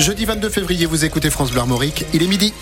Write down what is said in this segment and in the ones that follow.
Jeudi 22 février, vous écoutez France Bleu Armorique, il est midi.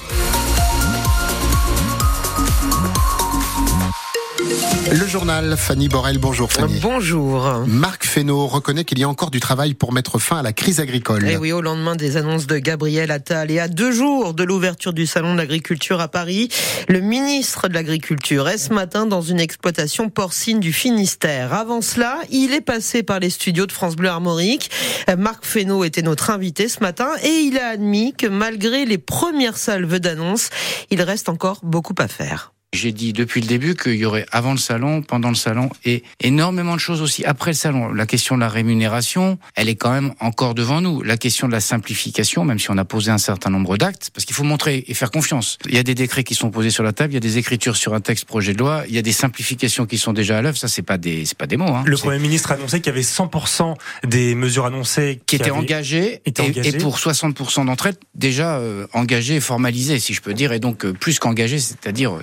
Le journal, Fanny Borel, bonjour Fanny. Bonjour. Marc Fesneau reconnaît qu'il y a encore du travail pour mettre fin à la crise agricole. Et eh oui, au lendemain des annonces de Gabriel Attal et à deux jours de l'ouverture du salon de l'agriculture à Paris, le ministre de l'Agriculture est ce matin dans une exploitation porcine du Finistère. Avant cela, il est passé par les studios de France Bleu Armorique. Marc Fesneau était notre invité ce matin et il a admis que malgré les premières salves d'annonces, il reste encore beaucoup à faire. J'ai dit depuis le début qu'il y aurait avant le salon, pendant le salon et énormément de choses aussi après le salon. La question de la rémunération, elle est quand même encore devant nous. La question de la simplification, même si on a posé un certain nombre d'actes, parce qu'il faut montrer et faire confiance. Il y a des décrets qui sont posés sur la table, il y a des écritures sur un texte projet de loi, il y a des simplifications qui sont déjà à l'œuvre. Ça, c'est pas des, c'est pas des mots. Hein. Le Premier ministre a annoncé qu'il y avait 100% des mesures annoncées qui, étaient engagées, et, et, pour 60% d'entre elles déjà euh, engagées et formalisées, si je peux dire, et donc euh, plus qu'engagées, c'est-à-dire euh,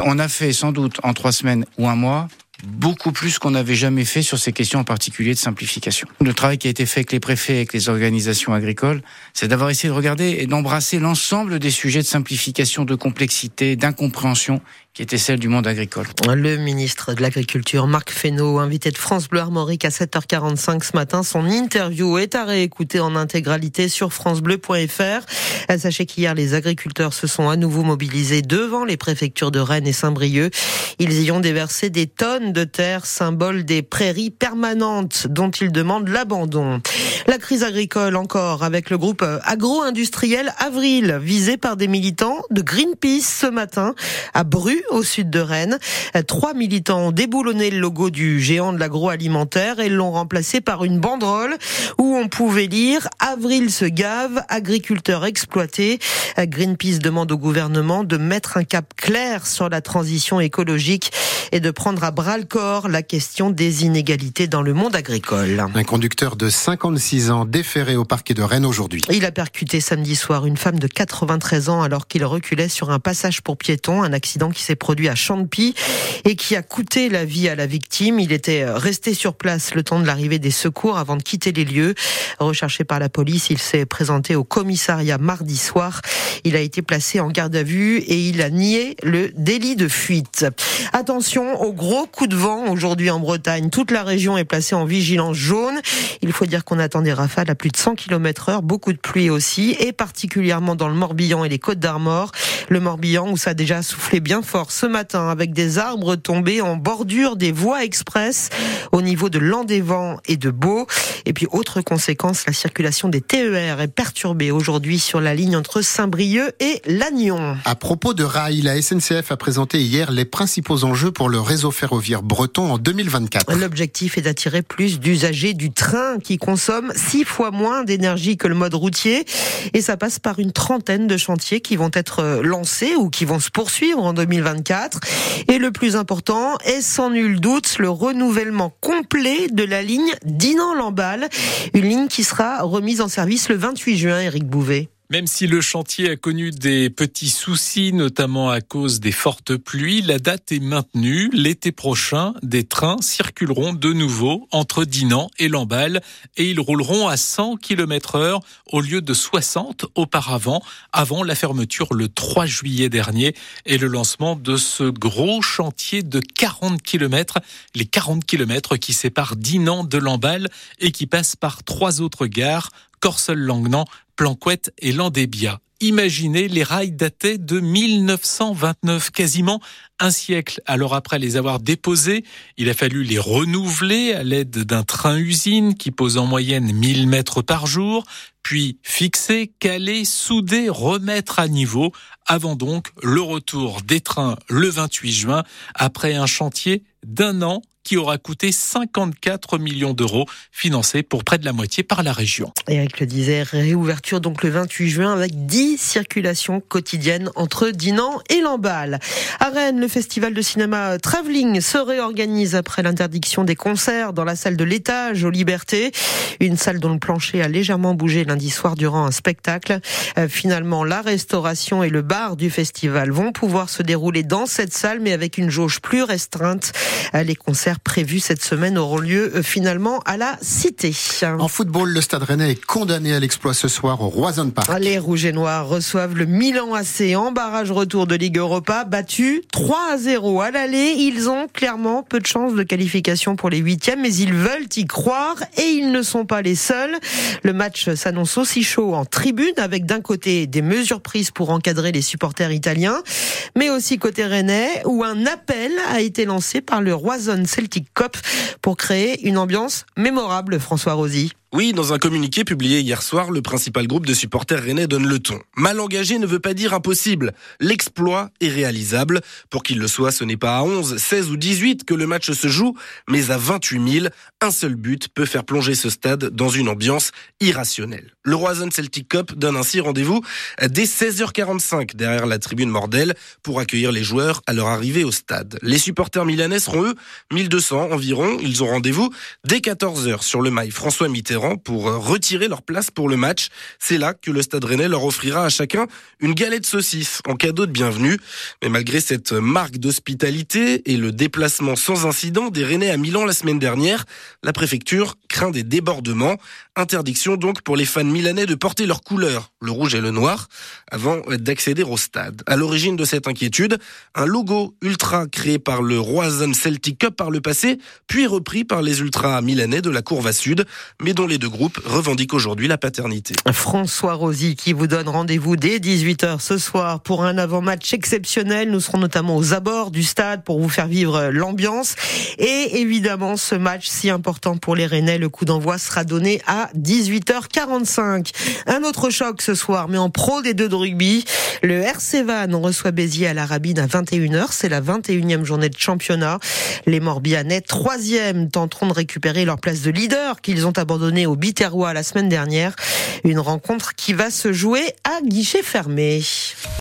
on a fait sans doute en trois semaines ou un mois beaucoup plus qu'on n'avait jamais fait sur ces questions en particulier de simplification. Le travail qui a été fait avec les préfets, avec les organisations agricoles, c'est d'avoir essayé de regarder et d'embrasser l'ensemble des sujets de simplification, de complexité, d'incompréhension qui était celle du monde agricole. Le ministre de l'Agriculture, Marc Fesneau, invité de France Bleu Armorique à 7h45 ce matin. Son interview est à réécouter en intégralité sur francebleu.fr. Sachez qu'hier, les agriculteurs se sont à nouveau mobilisés devant les préfectures de Rennes et Saint-Brieuc. Ils y ont déversé des tonnes de terre, symbole des prairies permanentes dont ils demandent l'abandon. La crise agricole encore avec le groupe agro-industriel Avril, visé par des militants de Greenpeace ce matin à Bru au sud de Rennes. Trois militants ont déboulonné le logo du géant de l'agroalimentaire et l'ont remplacé par une banderole où on pouvait lire Avril se gave, agriculteurs exploités. Greenpeace demande au gouvernement de mettre un cap clair sur la transition écologique et de prendre à bras le corps la question des inégalités dans le monde agricole. Un conducteur de 56 ans déféré au parquet de Rennes aujourd'hui. Il a percuté samedi soir une femme de 93 ans alors qu'il reculait sur un passage pour piétons, un accident qui s'est produit à Champy et qui a coûté la vie à la victime. Il était resté sur place le temps de l'arrivée des secours avant de quitter les lieux. Recherché par la police, il s'est présenté au commissariat mardi soir. Il a été placé en garde à vue et il a nié le délit de fuite. Attention au gros coup de vent aujourd'hui en Bretagne. Toute la région est placée en vigilance jaune. Il faut dire qu'on attend des rafales à plus de 100 km heure, beaucoup de pluie aussi, et particulièrement dans le Morbihan et les Côtes d'Armor. Le Morbihan où ça a déjà soufflé bien fort ce matin avec des arbres tombés en bordure des voies express au niveau de Landévent et de Beau. Et puis autre conséquence, la circulation des TER est perturbée aujourd'hui sur la ligne entre Saint-Brieuc et Lannion. À propos de rail, la SNCF a présenté hier les principaux enjeux pour le réseau ferroviaire breton en 2024. L'objectif est d'attirer plus d'usagers du train qui consomment six fois moins d'énergie que le mode routier et ça passe par une trentaine de chantiers qui vont être lancés ou qui vont se poursuivre en 2024. Et le plus important est sans nul doute le renouvellement complet de la ligne Dinan-Lamballe, une ligne qui sera remise en service le 28 juin, Eric Bouvet. Même si le chantier a connu des petits soucis, notamment à cause des fortes pluies, la date est maintenue. L'été prochain, des trains circuleront de nouveau entre Dinan et Lamballe et ils rouleront à 100 km heure au lieu de 60 auparavant, avant la fermeture le 3 juillet dernier et le lancement de ce gros chantier de 40 km, les 40 km qui séparent Dinan de Lamballe et qui passent par trois autres gares, Corseul-Langnan, Planquette et Landébia. Imaginez, les rails dataient de 1929, quasiment un siècle. Alors après les avoir déposés, il a fallu les renouveler à l'aide d'un train-usine qui pose en moyenne 1000 mètres par jour, puis fixer, caler, souder, remettre à niveau, avant donc le retour des trains le 28 juin, après un chantier d'un an qui aura coûté 54 millions d'euros, financés pour près de la moitié par la région. Eric le disait, réouverture donc le 28 juin avec 10 circulations quotidiennes entre Dinan et Lamballe. À Rennes, le festival de cinéma Travelling se réorganise après l'interdiction des concerts dans la salle de l'étage aux Libertés, une salle dont le plancher a légèrement bougé lundi soir durant un spectacle. Euh, finalement, la restauration et le bar du festival vont pouvoir se dérouler dans cette salle, mais avec une jauge plus restreinte. Euh, les concerts supplémentaires prévus cette semaine auront lieu euh, finalement à la Cité. En football, le Stade Rennais est condamné à l'exploit ce soir au Roison Park. Les Rouges et Noirs reçoivent le Milan AC en barrage retour de Ligue Europa, battu 3 à 0 à l'aller. Ils ont clairement peu de chances de qualification pour les huitièmes, mais ils veulent y croire et ils ne sont pas les seuls. Le match s'annonce aussi chaud en tribune avec d'un côté des mesures prises pour encadrer les supporters italiens, mais aussi côté rennais où un appel a été lancé par le Roison Pour créer une ambiance mémorable, François Rosy. Oui, dans un communiqué publié hier soir, le principal groupe de supporters rennais donne le ton. Mal engagé ne veut pas dire impossible. L'exploit est réalisable. Pour qu'il le soit, ce n'est pas à 11, 16 ou 18 que le match se joue, mais à 28 000. Un seul but peut faire plonger ce stade dans une ambiance irrationnelle. Le Roison Celtic Cup donne ainsi rendez-vous dès 16h45 derrière la tribune Mordel pour accueillir les joueurs à leur arrivée au stade. Les supporters milanais seront eux 1200 environ. Ils ont rendez-vous dès 14h sur le mail François Mitterrand pour euh, retirer leur place pour le match. C'est là que le Stade Rennais leur offrira à chacun une galette saucisse en cadeau de bienvenue. Mais malgré cette marque d'hospitalité et le déplacement sans incident des Rennais à Milan la semaine dernière, la préfecture craint des débordements. Interdiction donc pour les fans milanais de porter leurs couleurs, le rouge et le noir, avant d'accéder au stade. À l'origine de cette inquiétude, un logo ultra créé par le Roison Celtic Cup par le passé, puis repris par les ultras milanais de la Courva Sud, mais dont les deux groupes revendiquent aujourd'hui la paternité. François Rosy qui vous donne rendez-vous dès 18h ce soir pour un avant-match exceptionnel. Nous serons notamment aux abords du stade pour vous faire vivre l'ambiance. Et évidemment, ce match si important pour les Rennais, le coup d'envoi sera donné à 18h45. Un autre choc ce soir, mais en pro des deux de rugby. Le RC Van reçoit Béziers à la Rabine à 21h. C'est la 21e journée de championnat. Les Morbihanais, troisième, tenteront de récupérer leur place de leader qu'ils ont au Biterrois la semaine dernière. Une rencontre qui va se jouer à guichet fermé.